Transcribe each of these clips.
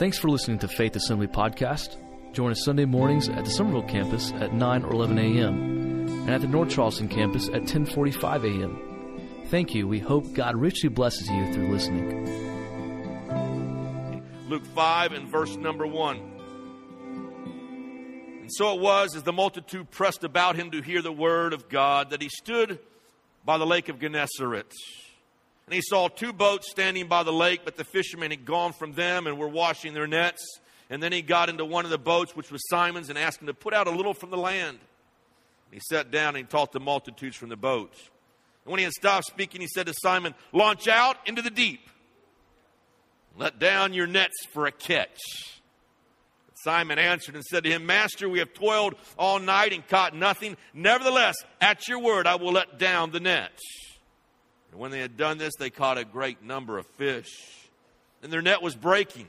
Thanks for listening to Faith Assembly Podcast. Join us Sunday mornings at the Summerville campus at 9 or 11 a.m. and at the North Charleston campus at 1045 a.m. Thank you. We hope God richly blesses you through listening. Luke 5 and verse number 1. And so it was, as the multitude pressed about him to hear the word of God, that he stood by the lake of Gennesaret. And he saw two boats standing by the lake, but the fishermen had gone from them and were washing their nets. And then he got into one of the boats, which was Simon's, and asked him to put out a little from the land. And he sat down and he taught the multitudes from the boat. And when he had stopped speaking, he said to Simon, Launch out into the deep. Let down your nets for a catch. Simon answered and said to him, Master, we have toiled all night and caught nothing. Nevertheless, at your word, I will let down the nets. And when they had done this, they caught a great number of fish. And their net was breaking.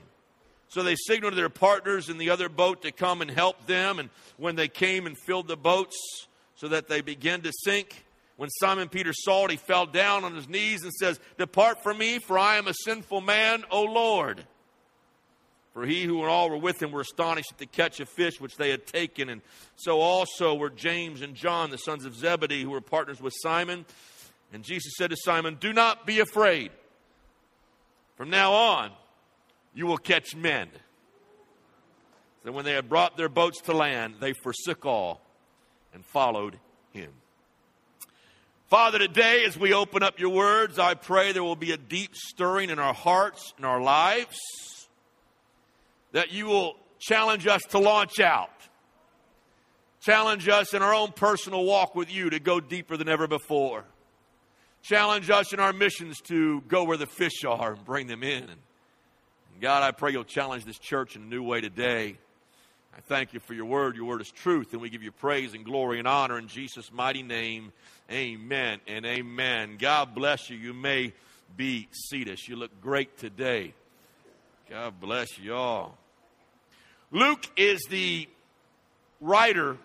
So they signaled to their partners in the other boat to come and help them. And when they came and filled the boats so that they began to sink, when Simon Peter saw it, he fell down on his knees and says, Depart from me, for I am a sinful man, O Lord. For he who and all were with him were astonished at the catch of fish which they had taken. And so also were James and John, the sons of Zebedee, who were partners with Simon. And Jesus said to Simon, Do not be afraid. From now on, you will catch men. So when they had brought their boats to land, they forsook all and followed him. Father, today as we open up your words, I pray there will be a deep stirring in our hearts and our lives, that you will challenge us to launch out, challenge us in our own personal walk with you to go deeper than ever before, challenge us in our missions to go where the fish are and bring them in. And God, I pray you'll challenge this church in a new way today. I thank you for your word. Your word is truth, and we give you praise and glory and honor in Jesus' mighty name. Amen and amen. God bless you. You may be seated. You look great today. God bless you all. Luke is the writer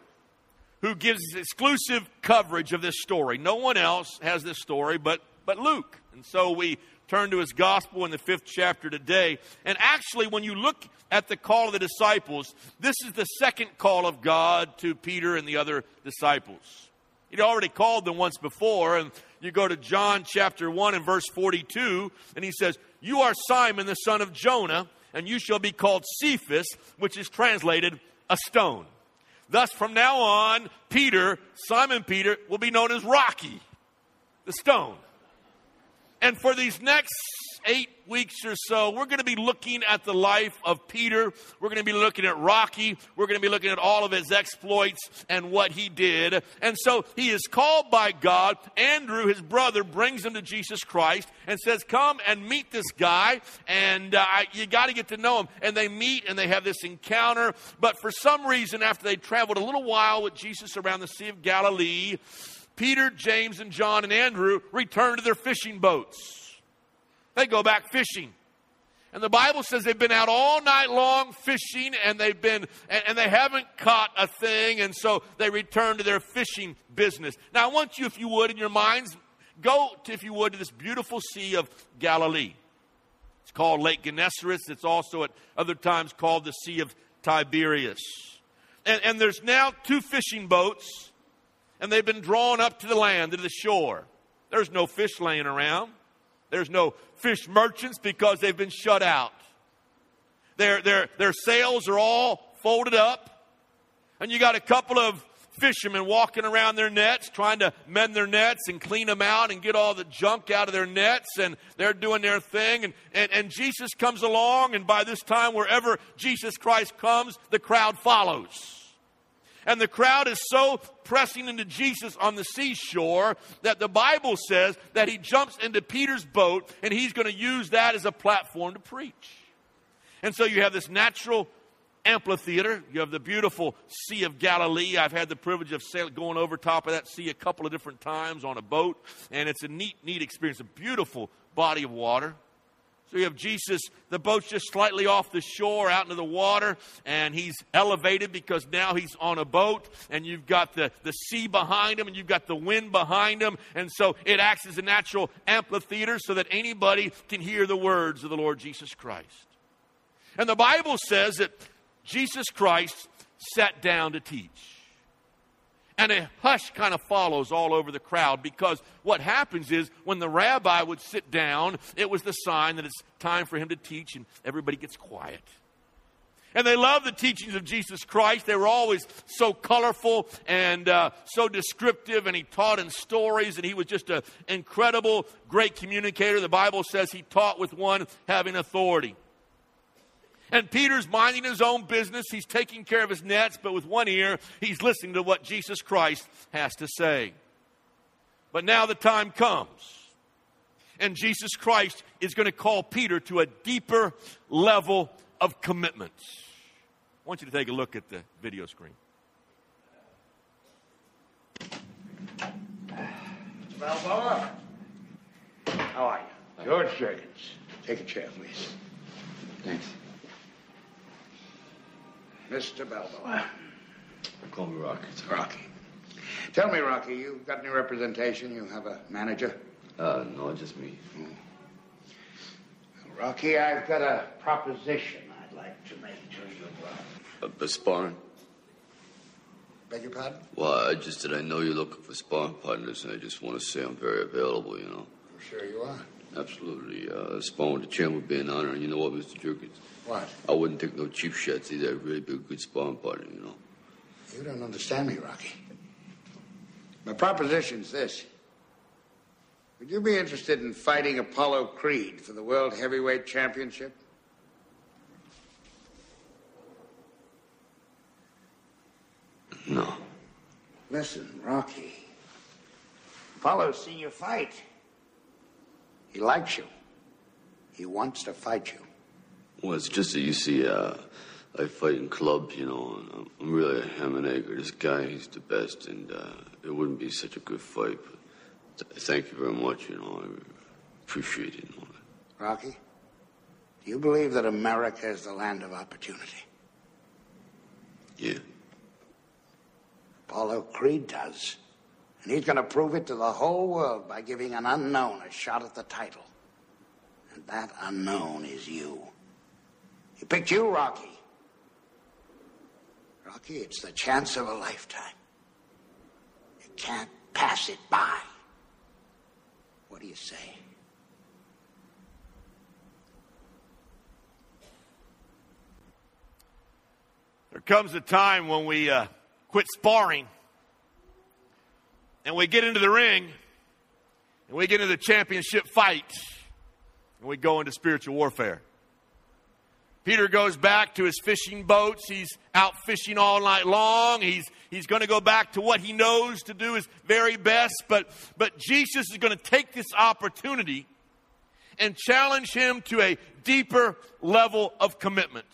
who gives exclusive coverage of this story. No one else has this story but, but Luke. And so we turn to his gospel in the fifth chapter today. And actually, when you look at the call of the disciples, this is the second call of God to Peter and the other disciples. He'd already called them once before, and you go to John chapter 1 and verse 42, and he says, You are Simon the son of Jonah, and you shall be called Cephas, which is translated a stone. Thus, from now on, Peter, Simon Peter, will be known as Rocky, the stone. And for these next eight weeks or so, we're going to be looking at the life of Peter. We're going to be looking at Rocky. We're going to be looking at all of his exploits and what he did. And so he is called by God. Andrew, his brother, brings him to Jesus Christ and says, Come and meet this guy. And uh, you got to get to know him. And they meet and they have this encounter. But for some reason, after they traveled a little while with Jesus around the Sea of Galilee, Peter, James, and John and Andrew return to their fishing boats. They go back fishing. And the Bible says they've been out all night long fishing and they've been, and, and, they haven't caught a thing. And so they return to their fishing business. Now, I want you, if you would, in your minds, go, to, if you would, to this beautiful Sea of Galilee. It's called Lake Gennesaret. It's also at other times called the Sea of Tiberias. And, and there's now two fishing boats and they've been drawn up to the land, to the shore. There's no fish laying around. There's no fish merchants because they've been shut out. Their, their, their sails are all folded up. And you got a couple of fishermen walking around their nets, trying to mend their nets and clean them out and get all the junk out of their nets, and they're doing their thing. And, and, and Jesus comes along, and by this time, wherever Jesus Christ comes, the crowd follows. And the crowd is so pressing into Jesus on the seashore that the Bible says that he jumps into Peter's boat and he's going to use that as a platform to preach. And so you have this natural amphitheater. You have the beautiful Sea of Galilee. I've had the privilege of going over top of that sea a couple of different times on a boat, and it's a neat, neat experience. A beautiful body of water. So you have Jesus, the boat's just slightly off the shore out into the water, and he's elevated because now he's on a boat, and you've got the, the sea behind him, and you've got the wind behind him, and so it acts as a natural amphitheater so that anybody can hear the words of the Lord Jesus Christ. And the Bible says that Jesus Christ sat down to teach. And a hush kind of follows all over the crowd because what happens is when the rabbi would sit down, it was the sign that it's time for him to teach, and everybody gets quiet. And they loved the teachings of Jesus Christ. They were always so colorful and uh, so descriptive, and he taught in stories, and he was just an incredible, great communicator. The Bible says he taught with one having authority. And Peter's minding his own business. He's taking care of his nets, but with one ear, he's listening to what Jesus Christ has to say. But now the time comes. And Jesus Christ is going to call Peter to a deeper level of commitment. I want you to take a look at the video screen. Balboa. How are you? George Jergens. Take a chair, please. Thanks. Mr. Balboa. Call me Rocky. Rocky. Tell me, Rocky, you got any representation? You have a manager? Uh, no, just me. Rocky, I've got a proposition I'd like to make to you. Uh, but sparring? Beg your pardon? Well, I just did. I know you're looking for sparring partners, and I just want to say I'm very available. You know. I'm sure you are. Absolutely. Uh, sparring with the champ would be an honor. And you know what, Mr. Jergens? What? I wouldn't take no cheap shots either. I'd really be a good sparring partner. You know. You don't understand me, Rocky. My proposition's this. Would you be interested in fighting Apollo Creed for the World Heavyweight Championship? No. Listen, Rocky. Apollo's seen you fight. He likes you. He wants to fight you. Well, it's just that you see, uh, I fight in clubs, you know, and I'm- really a ham and egg. This guy, he's the best, and uh, it wouldn't be such a good fight. But th- thank you very much, you know. I appreciate it. You know. Rocky, do you believe that America is the land of opportunity? Yeah. Apollo Creed does. And he's going to prove it to the whole world by giving an unknown a shot at the title. And that unknown is you. He picked you, Rocky. Rocky, it's the chance of a lifetime. You can't pass it by. What do you say? There comes a time when we uh, quit sparring and we get into the ring and we get into the championship fight and we go into spiritual warfare. Peter goes back to his fishing boats. He's out fishing all night long. He's, he's going to go back to what he knows to do his very best. But, but Jesus is going to take this opportunity and challenge him to a deeper level of commitment.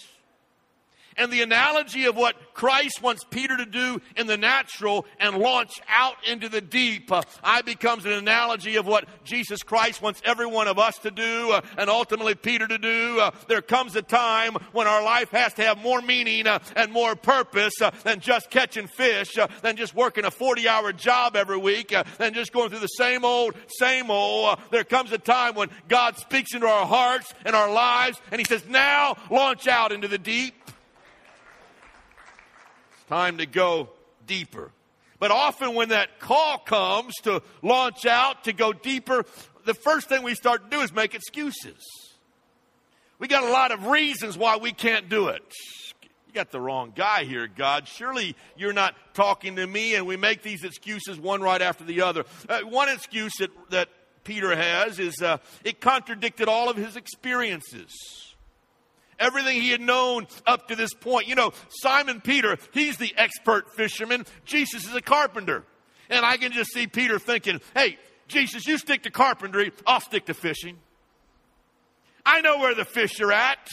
And the analogy of what Christ wants Peter to do in the natural and launch out into the deep, uh, I becomes an analogy of what Jesus Christ wants every one of us to do uh, and ultimately Peter to do. Uh, there comes a time when our life has to have more meaning uh, and more purpose uh, than just catching fish, uh, than just working a 40 hour job every week, than just going through the same old, same old. There comes a time when God speaks into our hearts and our lives and He says, now launch out into the deep. Time to go deeper. But often when that call comes to launch out, to go deeper, the first thing we start to do is make excuses. We got a lot of reasons why we can't do it. You got the wrong guy here, God. Surely you're not talking to me, and we make these excuses one right after the other. Uh, one excuse that, that Peter has is uh, it contradicted all of his experiences everything he had known up to this point. You know, Simon Peter, he's the expert fisherman. Jesus is a carpenter. And I can just see Peter thinking, hey, Jesus, you stick to carpentry, I'll stick to fishing. I know where the fish are at.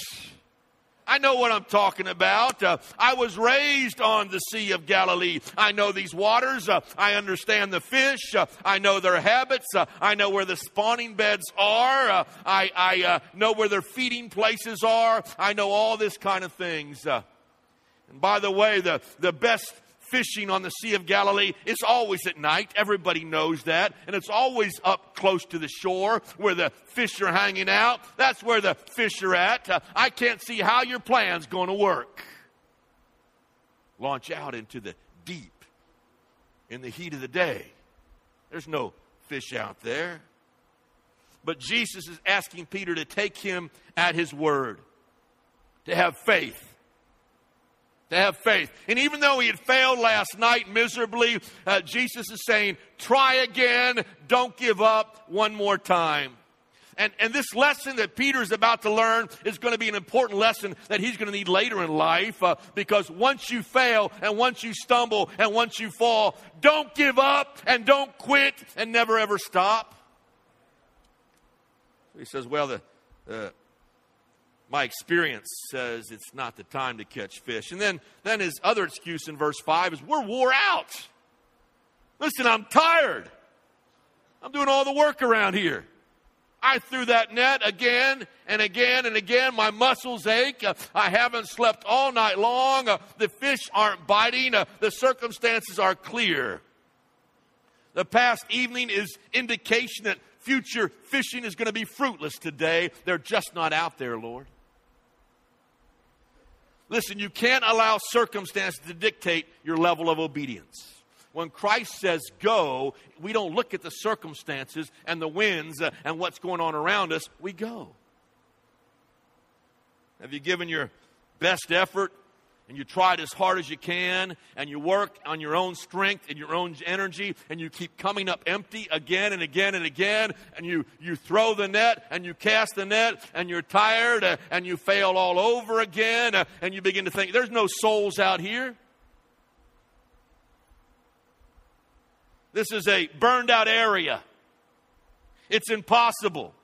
I know what I'm talking about. Uh, I was raised on the Sea of Galilee. I know these waters. Uh, I understand the fish. Uh, I know their habits. Uh, I know where the spawning beds are. Uh, I, I uh, know where their feeding places are. I know all this kind of things. and by the way, the, the best fishing on the Sea of Galilee is always at night. Everybody knows that. And it's always up close to the shore where the fish are hanging out. That's where the fish are at. Uh, I can't see how your plan's going to work. Launch out into the deep in the heat of the day. There's no fish out there. But Jesus is asking Peter to take him at his word, to have faith to have faith. And even though he had failed last night miserably, uh, Jesus is saying, try again, don't give up one more time. And, and this lesson that Peter is about to learn is going to be an important lesson that he's going to need later in life uh, because once you fail and once you stumble and once you fall, don't give up and don't quit and never ever stop. He says, Well, the, the my experience says it's not the time to catch fish. And then, then his other excuse in verse 5 is, We're wore out. Listen, I'm tired. I'm doing all the work around here. I threw that net again and again and again. My muscles ache. Uh, I haven't slept all night long. Uh, the fish aren't biting. Uh, the circumstances are clear. The past evening is indication that future fishing is going to be fruitless today. They're just not out there, Lord. Listen, you can't allow circumstances to dictate your level of obedience. When Christ says go, we don't look at the circumstances and the winds uh, and what's going on around us. We go. Have you given your best effort and you try it as hard as you can, and you work on your own strength and your own energy, and you keep coming up empty again and again and again, and you, you throw the net and you cast the net, and you're tired, uh, and you fail all over again, uh, and you begin to think, there's no souls out here. This is a burned out area. It's impossible.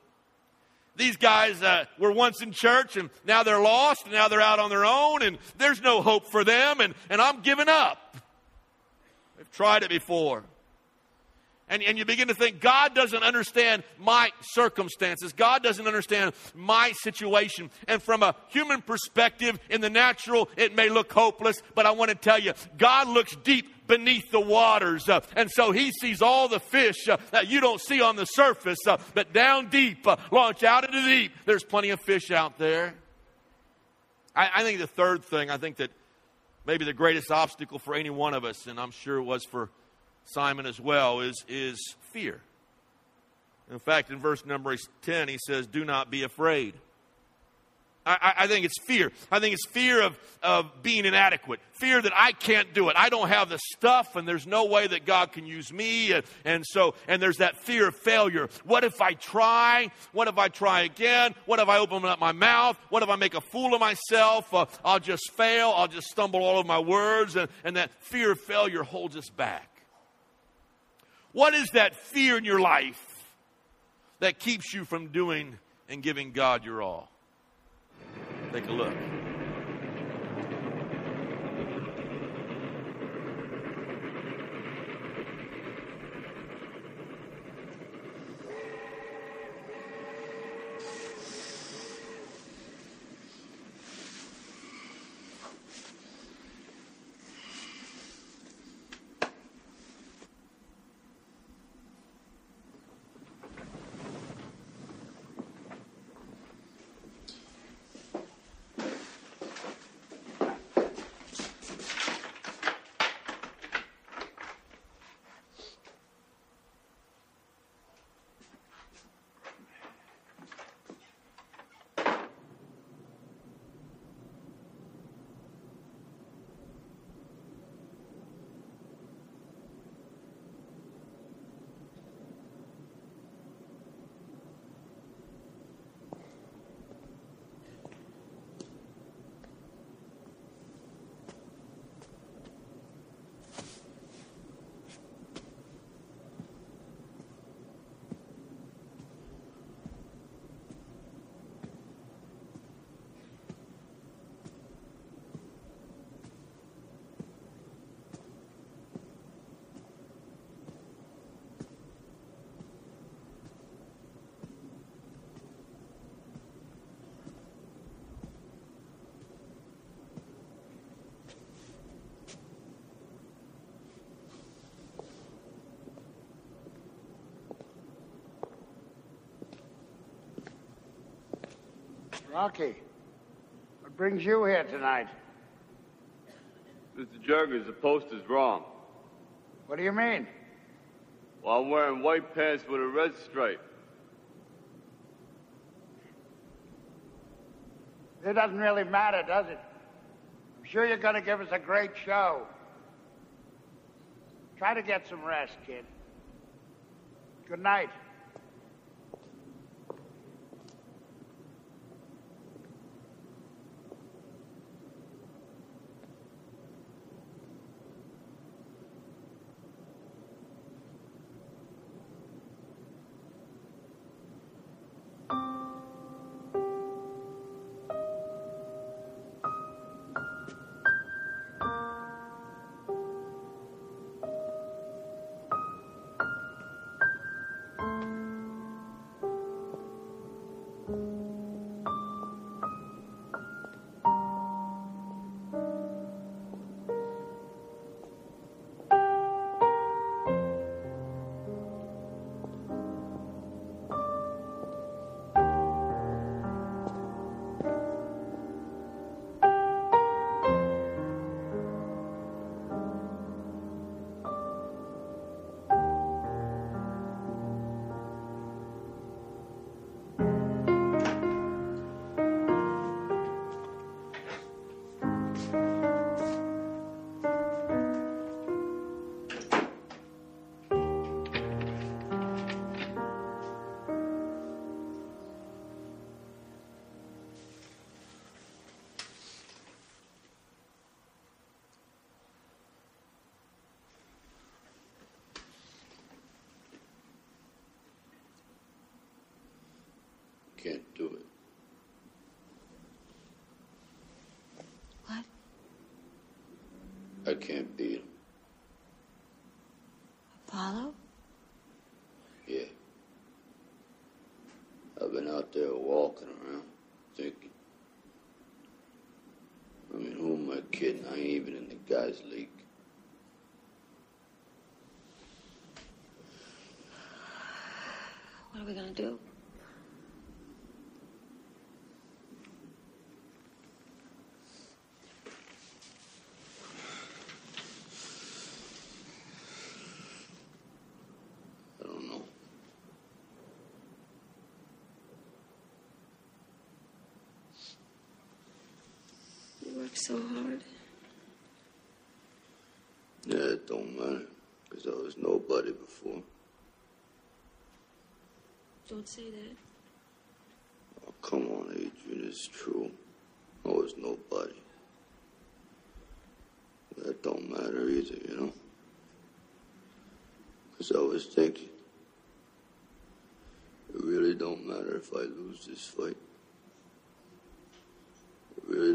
These guys uh, were once in church and now they're lost and now they're out on their own and there's no hope for them and, and I'm giving up. I've tried it before. And, and you begin to think, God doesn't understand my circumstances. God doesn't understand my situation. And from a human perspective, in the natural, it may look hopeless, but I want to tell you, God looks deep beneath the waters. Uh, and so he sees all the fish uh, that you don't see on the surface, uh, but down deep, uh, launch out into the deep, there's plenty of fish out there. I, I think the third thing, I think that maybe the greatest obstacle for any one of us, and I'm sure it was for Simon as well, is, is fear. In fact, in verse number 10, he says, Do not be afraid. I, I, think it's fear. I think it's fear of, of being inadequate, fear that I can't do it. I don't have the stuff, and there's no way that God can use me. And, and so, and there's that fear of failure. What if I try? What if I try again? What if I open up my mouth? What if I make a fool of myself? Uh, I'll just fail. I'll just stumble all over my words. And, and that fear of failure holds us back. What is that fear in your life that keeps you from doing and giving God your all? Take a look. Rocky, what brings you here tonight? Mr. Jergens, the poster's wrong. What do you mean? Well, I'm wearing white pants with a red stripe. It doesn't really matter, does it? I'm sure you're going to give us a great show. Try to get some rest, kid. Good night. Can't do it. What? I can't beat him. Apollo? Yeah. I've been out there walking around, thinking. I mean, who am I kidding? I ain't even in the guys' league. What are we gonna do? I don't know. You work so hard. Yeah, it don't matter. Because I was nobody before. Don't say that. Oh, come on, Adrian, it's true. I was nobody. That don't matter either, you know? Because I was thinking, it really don't matter if I lose this fight.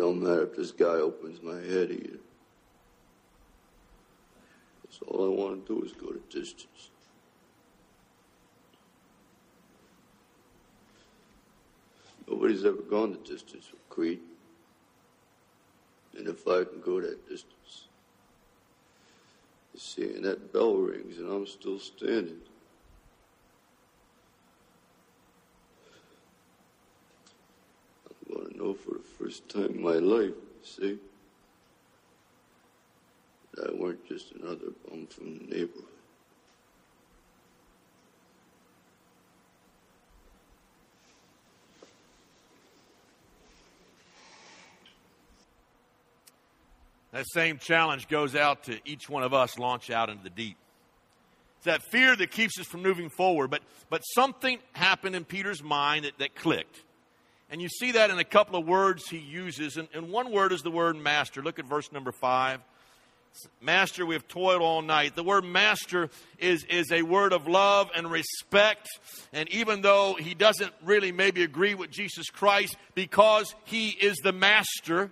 Don't matter if this guy opens my head either. All I want to do is go the distance. Nobody's ever gone the distance with Creed. And if I can go that distance, you see, and that bell rings and I'm still standing. Going to know for the first time in my life, see, that I weren't just another bum from the neighborhood. That same challenge goes out to each one of us launch out into the deep. It's that fear that keeps us from moving forward. But, but something happened in Peter's mind that, that clicked. And you see that in a couple of words he uses. And, and one word is the word master. Look at verse number five. Master, we have toiled all night. The word master is, is a word of love and respect. And even though he doesn't really maybe agree with Jesus Christ because he is the master,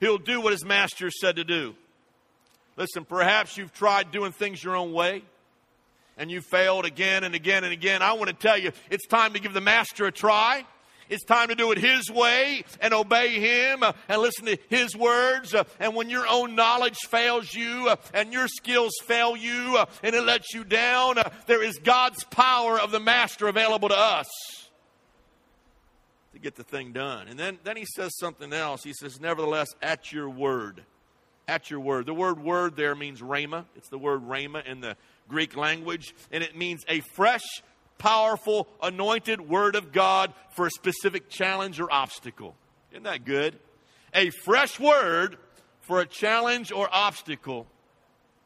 he'll do what his master said to do. Listen, perhaps you've tried doing things your own way and you failed again and again and again. I want to tell you, it's time to give the master a try. It's time to do it His way and obey Him uh, and listen to His words. Uh, and when your own knowledge fails you uh, and your skills fail you and it lets you down, there is God's power of the Master available to us. To get the thing done. And then, then he says something else. He says, Nevertheless, at your word. At your word. The word word there means rhema. It's the word rhema in the Greek language. And it means a fresh, powerful, anointed word of God for a specific challenge or obstacle. Isn't that good? A fresh word for a challenge or obstacle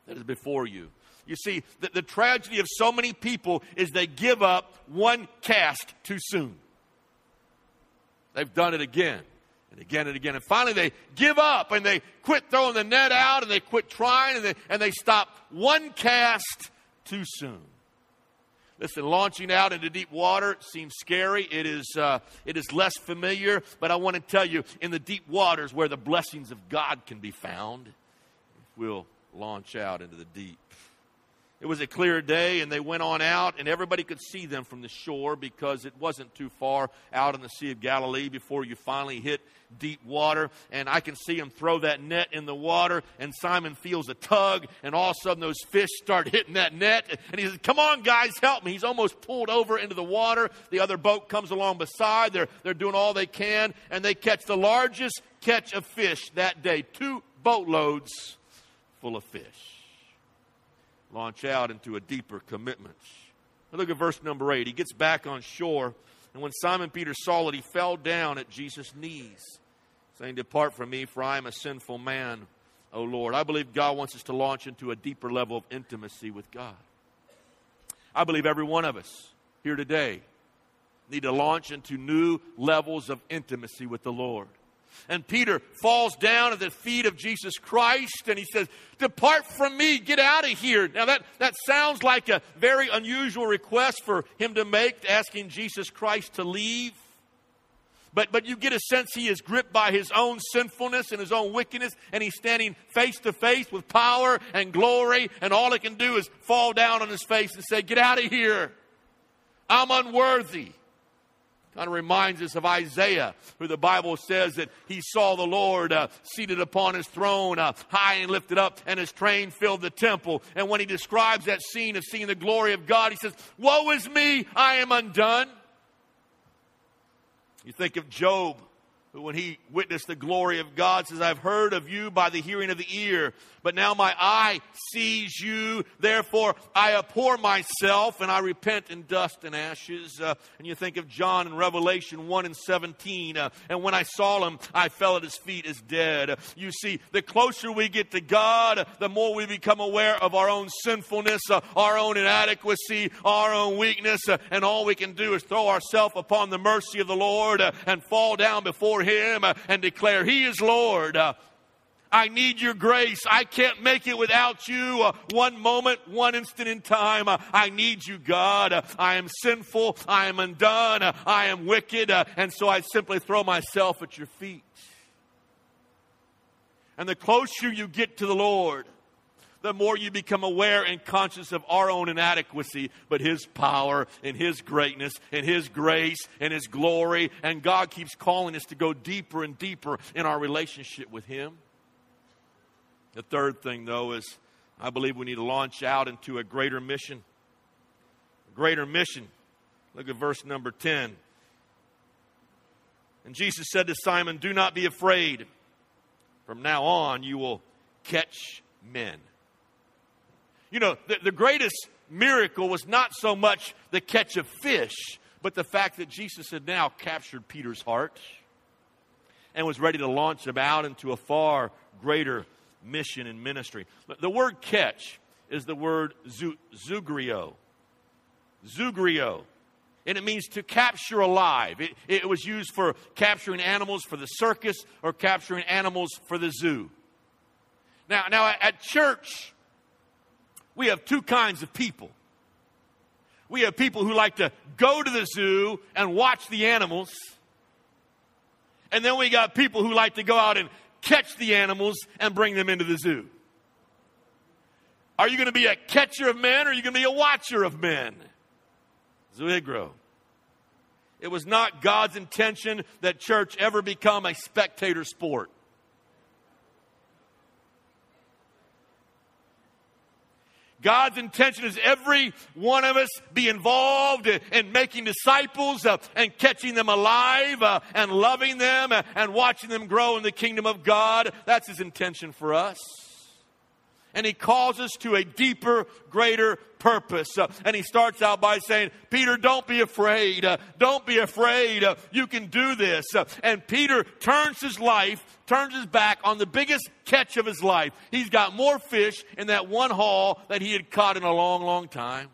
that is before you. You see, the, the tragedy of so many people is they give up one cast too soon. They've done it again and again and again. And finally they give up and they quit throwing the net out and they quit trying and they, and they stop one cast too soon. Listen, launching out into deep water seems scary. It is, uh, it is less familiar, but I want to tell you, in the deep waters where the blessings of God can be found, we'll launch out into the deep. It was a clear day, and they went on out, and everybody could see them from the shore because it wasn't too far out in the Sea of Galilee before you finally hit deep water. And I can see them throw that net in the water, and Simon feels a tug, and all of a sudden those fish start hitting that net. And he says, Come on, guys, help me. He's almost pulled over into the water. The other boat comes along beside. They're, they're doing all they can, and they catch the largest catch of fish that day two boatloads full of fish launch out into a deeper commitment. Now look at verse number 8. He gets back on shore, and when Simon Peter saw it, he fell down at Jesus' knees, saying, Depart from me, for I am a sinful man, O Lord. I believe God wants us to launch into a deeper level of intimacy with God. I believe every one of us here today need to launch into new levels of intimacy with the Lord. And Peter falls down at the feet of Jesus Christ and he says, Depart from me, get out of here. Now, that, that sounds like a very unusual request for him to make, asking Jesus Christ to leave. But, but you get a sense he is gripped by his own sinfulness and his own wickedness, and he's standing face to face with power and glory, and all he can do is fall down on his face and say, Get out of here. I'm unworthy. Kind of reminds us of Isaiah, who the Bible says that he saw the Lord uh, seated upon his throne, uh, high and lifted up, and his train filled the temple. And when he describes that scene of seeing the glory of God, he says, Woe is me, I am undone. You think of Job who, when he witnessed the glory of God, says, I've heard of you by the hearing of the ear, but now my eye sees you. Therefore, I abhor myself and I repent in dust and ashes. Uh, and you think of John in Revelation 1 and 17, uh, and when I saw him, I fell at his feet as dead. You see, the closer we get to God, the more we become aware of our own sinfulness, uh, our own inadequacy, our own weakness, uh, and all we can do is throw ourselves upon the mercy of the Lord uh, and fall down before before Him and declare, He is Lord. I need your grace. I can't make it without you. Uh, one moment, one instant in time. Uh, I need you, God. Uh, I am sinful. I am undone. I am wicked. and so I simply throw myself at your feet. And the closer you get to the Lord, the more you become aware and conscious of our own inadequacy, but His power and His greatness and His grace and His glory. And God keeps calling us to go deeper and deeper in our relationship with Him. The third thing, though, is I believe we need to launch out into a greater mission. A greater mission. Look at verse number 10. And Jesus said to Simon, Do not be afraid. From now on, you will catch men. You know, the, the greatest miracle was not so much the catch of fish, but the fact that Jesus had now captured Peter's heart and was ready to launch him out into a far greater mission and ministry. The word catch is the word zugrio. Zugrio. And it means to capture alive. It, it was used for capturing animals for the circus or capturing animals for the zoo. Now, now at church, we have two kinds of people. We have people who like to go to the zoo and watch the animals. And then we got people who like to go out and catch the animals and bring them into the zoo. Are you going to be a catcher of men or are you going to be a watcher of men? Zuigro. It was not God's intention that church ever become a spectator sport. God's intention is every one of us be involved in, in making disciples uh, and catching them alive uh, and loving them uh, and watching them grow in the kingdom of God. That's His intention for us. And He calls us to a deeper, greater purpose. And He starts out by saying, Peter, don't be afraid. Don't be afraid. You can do this. and Peter turns his life turns his back on the biggest catch of his life. He's got more fish in that one haul that he had caught in a long, long time.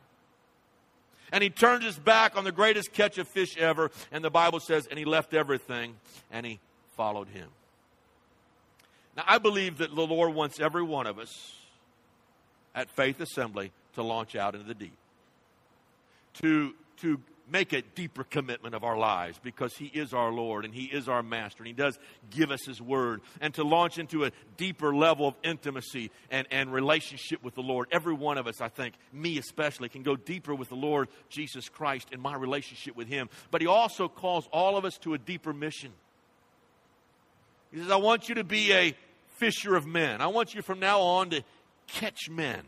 And he turned his back on the greatest catch of fish ever. And the Bible says, and he left everything and he followed him. Now, I believe that the Lord wants every one of us at Faith Assembly to launch out into the deep, to, to make a deeper commitment of our lives because He is our Lord and He is our Master and He does give us His Word and to launch into a deeper level of intimacy and, and relationship with the Lord. Every one of us, I think, me especially, can go deeper with the Lord Jesus Christ in my relationship with Him. But He also calls all of us to a deeper mission. He says, I want you to be a fisher of men. I want you from now on to catch men.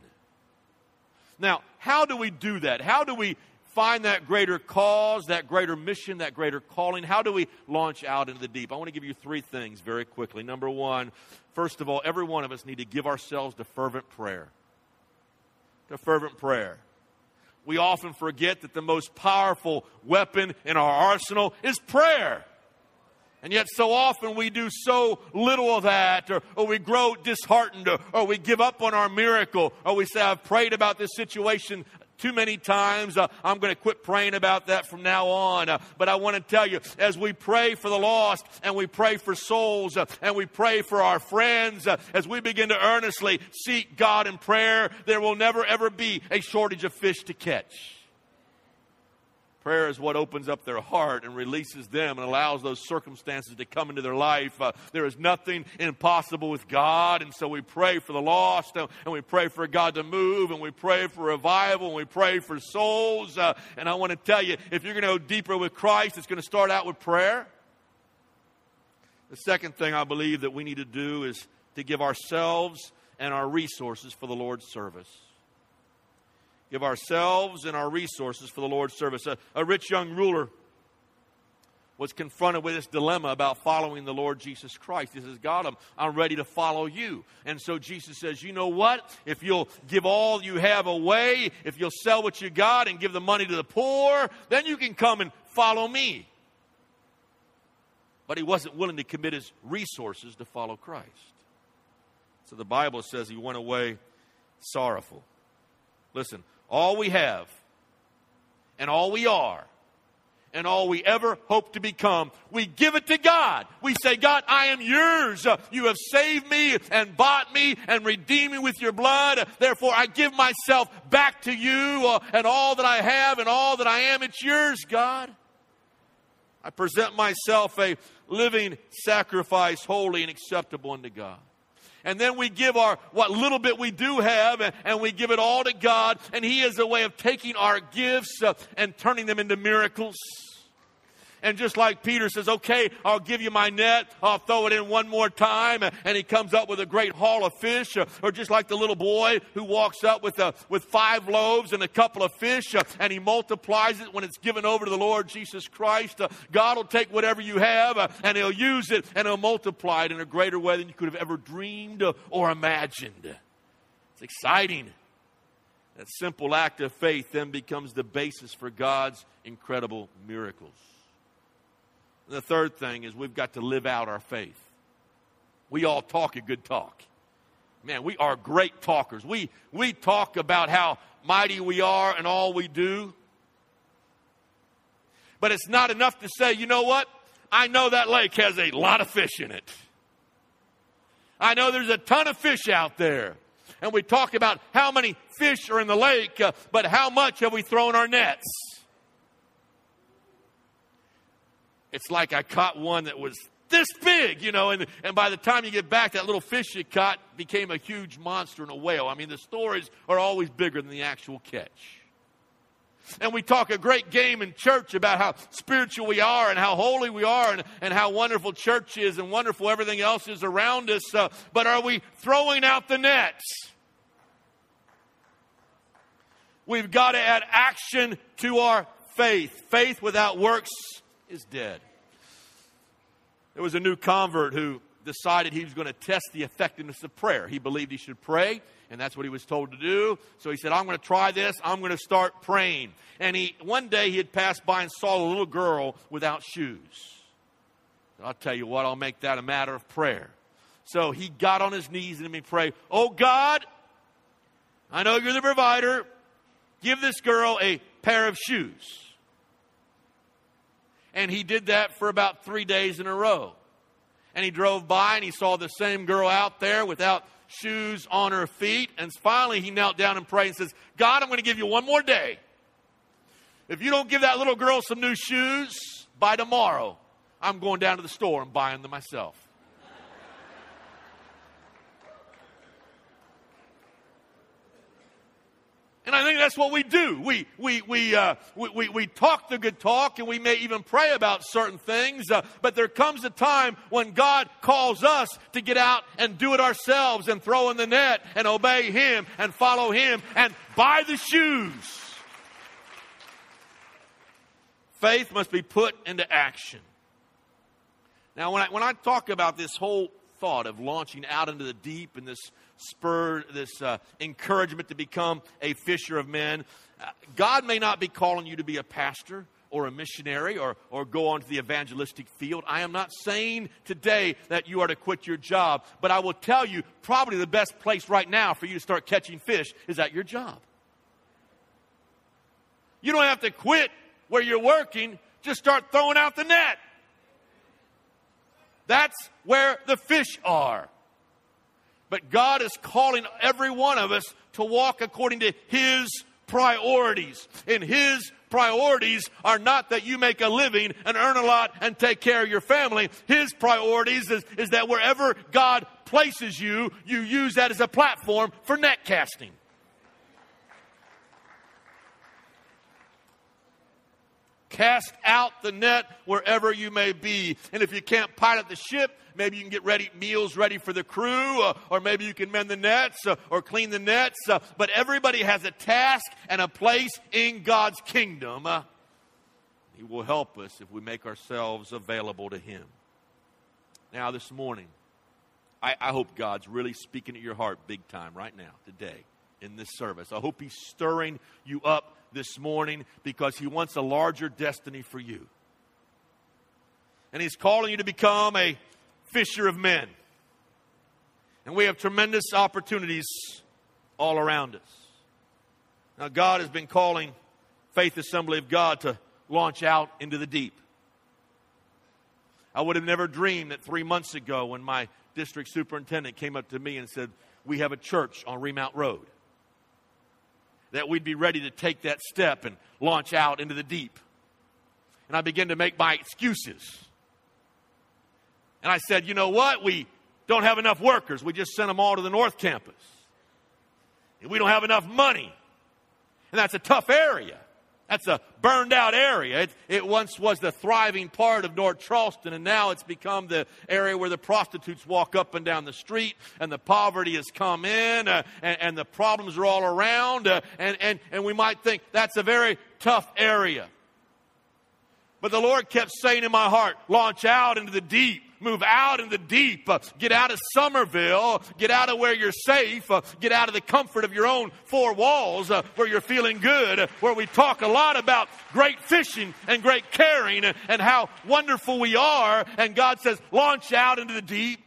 Now, how do we do that? How do we find that greater cause, that greater mission, that greater calling? How do we launch out into the deep? I want to give you three things very quickly. Number one, first of all, every one of us need to give ourselves to fervent prayer. To fervent prayer. We often forget that the most powerful weapon in our arsenal is prayer. And yet, so often we do so little of that, or, or we grow disheartened, or, or, we give up on our miracle, or we say, I've prayed about this situation too many times. Uh, I'm going to quit praying about that from now on. Uh, but I want to tell you, as we pray for the lost and we pray for souls uh, and we pray for our friends, uh, as we begin to earnestly seek God in prayer, there will never ever be a shortage of fish to catch. Prayer is what opens up their heart and releases them and allows those circumstances to come into their life. Uh, there is nothing impossible with God, and so we pray for the lost, uh, and we pray for God to move, and we pray for revival, and we pray for souls. Uh, and I want to tell you, if you're going to go deeper with Christ, it's going to start out with prayer. The second thing I believe that we need to do is to give ourselves and our resources for the Lord's service give ourselves and our resources for the Lord's service. A, a rich young ruler was confronted with this dilemma about following the Lord Jesus Christ. He says, God, I'm, I'm ready to follow you. And so Jesus says, You know what? If you'll give all you have away, if you'll sell what you got and give the money to the poor, then you can come and follow me. But he wasn't willing to commit his resources to follow Christ. So the Bible says he went away sorrowful. Listen, all we have, and all we are, and all we ever hope to become. We give it to God. We say, God, I am yours. You have saved me and bought me and redeemed me with your blood. Therefore, I give myself back to you uh, and all that I have and all that I am. It's yours, God. I present myself a living sacrifice, holy and acceptable unto God and then we give our what little bit we do have and, and we give it all to God. And he has a way of taking our gifts uh, and turning them into miracles and just like Peter says, okay, I'll give you my net, I'll throw it in one more time, and he comes up with a great haul of fish, or just like the little boy who walks up with, a, with five loaves and a couple of fish, and he multiplies it when it's given over to the Lord Jesus Christ. God will take whatever you have, and he'll use it, and he'll multiply it in a greater way than you could have ever dreamed or imagined. It's exciting. That simple act of faith then becomes the basis for God's incredible miracles. The third thing is we've got to live out our faith. We all talk a good talk. Man, we are great talkers. We, we talk about how mighty we are and all we do. But it's not enough to say, you know what? I know that lake has a lot of fish in it. I know there's a ton of fish out there. And we talk about how many fish are in the lake, uh, but how much have we thrown our nets? It's like I caught one that was this big, you know, and, and by the time you get back, that little fish you caught became a huge monster and a whale. I mean, the stories are always bigger than the actual catch. And we talk a great game in church about how spiritual we are and how holy we are and, and how wonderful church is and wonderful everything else is around us. Uh, but are we throwing out the nets? We've got to add action to our faith. Faith without works is dead. There was a new convert who decided he was going to test the effectiveness of prayer. He believed he should pray, and that's what he was told to do. So he said, I'm going to try this. I'm going to start praying. And he one day he had passed by and saw a little girl without shoes. I'll tell you what, I'll make that a matter of prayer. So he got on his knees and he prayed, Oh God, I know you're the provider. Give this girl a pair of shoes. And he did that for about three days in a row. And he drove by and he saw the same girl out there without shoes on her feet. And finally he knelt down and prayed and says, God, I'm going to give you one more day. If you don't give that little girl some new shoes by tomorrow, I'm going down to the store and buying them myself. And I think that's what we do. We, we, we, uh, we, we, we, talk the good talk and we may even pray about certain things, uh, but there comes a time when God calls us to get out and do it ourselves and throw in the net and obey Him and follow Him and buy the shoes. Faith must be put into action. Now, when I, when I talk about this whole thought of launching out into the deep and this spur, this uh, encouragement to become a fisher of men, uh, God may not be calling you to be a pastor or a missionary or, or go onto the evangelistic field. I am not saying today that you are to quit your job, but I will tell you probably the best place right now for you to start catching fish is at your job. You don't have to quit where you're working, just start throwing out the net. That's where the fish are. But God is calling every one of us to walk according to His priorities. And His priorities are not that you make a living and earn a lot and take care of your family. His priorities is, is that wherever God places you, you use that as a platform for net casting. Cast out the net wherever you may be. And if you can't pilot the ship, maybe you can get ready meals ready for the crew, uh, or maybe you can mend the nets uh, or clean the nets. Uh, but everybody has a task and a place in God's kingdom. Uh, he will help us if we make ourselves available to Him. Now, this morning, I, I hope God's really speaking to your heart big time right now, today, in this service. I hope He's stirring you up this morning because He wants a larger destiny for you. And He's calling you to become a fisher of men. And we have tremendous opportunities all around us. Now, God has been calling Faith Assembly of God to launch out into the deep. I would have never dreamed that three months ago, when my district superintendent came up to me and said, We have a church on Remount Road that we'd be ready to take that step and launch out into the deep. And I began to make my excuses. And I said, you know what? We don't have enough workers. We just sent them all to the North Campus. And we don't have enough money. And that's a tough area. That's a burned out area. It, it, once was the thriving part of North Charleston, and now it's become the area where the prostitutes walk up and down the street, and the poverty has come in, uh, and, and, the problems are all around, uh, and, and, and we might think that's a very tough area. But the Lord kept saying in my heart, launch out into the deep move out in the deep, uh, get out of Summerville, get out of where you're safe, uh, get out of the comfort of your own four walls uh, where you're feeling good, where we talk a lot about great fishing and great caring and, how wonderful we are. And God says, launch out into the deep.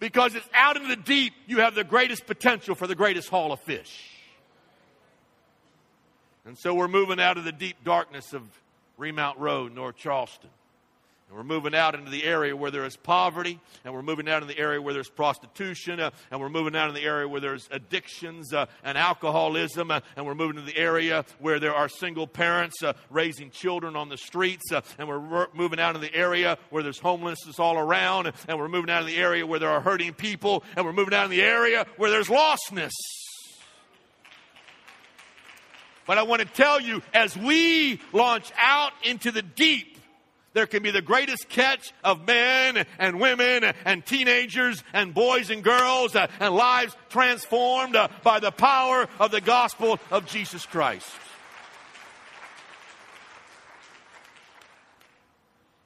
Because it's out into the deep you have the greatest potential for the greatest haul of fish. And so we're moving out of the deep darkness of Remount Road, North Charleston. And we're moving out into the area where there is poverty, and we're moving out in the area where there's prostitution, uh, and we're moving out in the area where there's addictions uh, and alcoholism, uh, and we're moving to the area where there are single parents uh, raising children on the streets, uh, and we're re- moving out in the area where there's homelessness all around, and we're moving out in the area where there are hurting people, and we're moving out in the area where there's lostness. But I want to tell you, as we launch out into the deep, there can be the greatest catch of men and women and teenagers and boys and girls uh, and lives transformed uh, by the power of the gospel of Jesus Christ.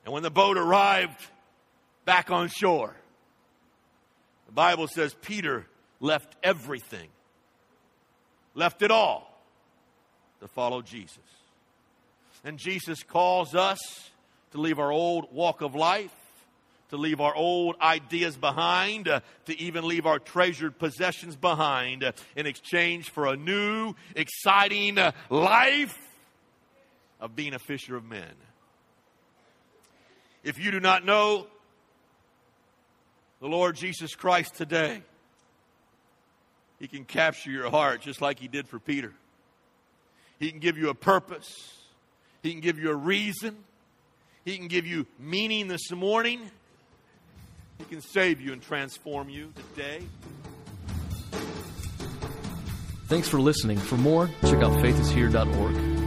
And when the boat arrived back on shore, the Bible says Peter left everything, left it all to follow Jesus. And Jesus calls us to leave our old walk of life, to leave our old ideas behind, uh, to even leave our treasured possessions behind uh, in exchange for a new, exciting uh, life of being a fisher of men. If you do not know the Lord Jesus Christ today, He can capture your heart just like He did for Peter. He can give you a purpose, He can give you a reason, He can give you meaning this morning. He can save you and transform you today. Thanks for listening. For more, check out faithishere.org.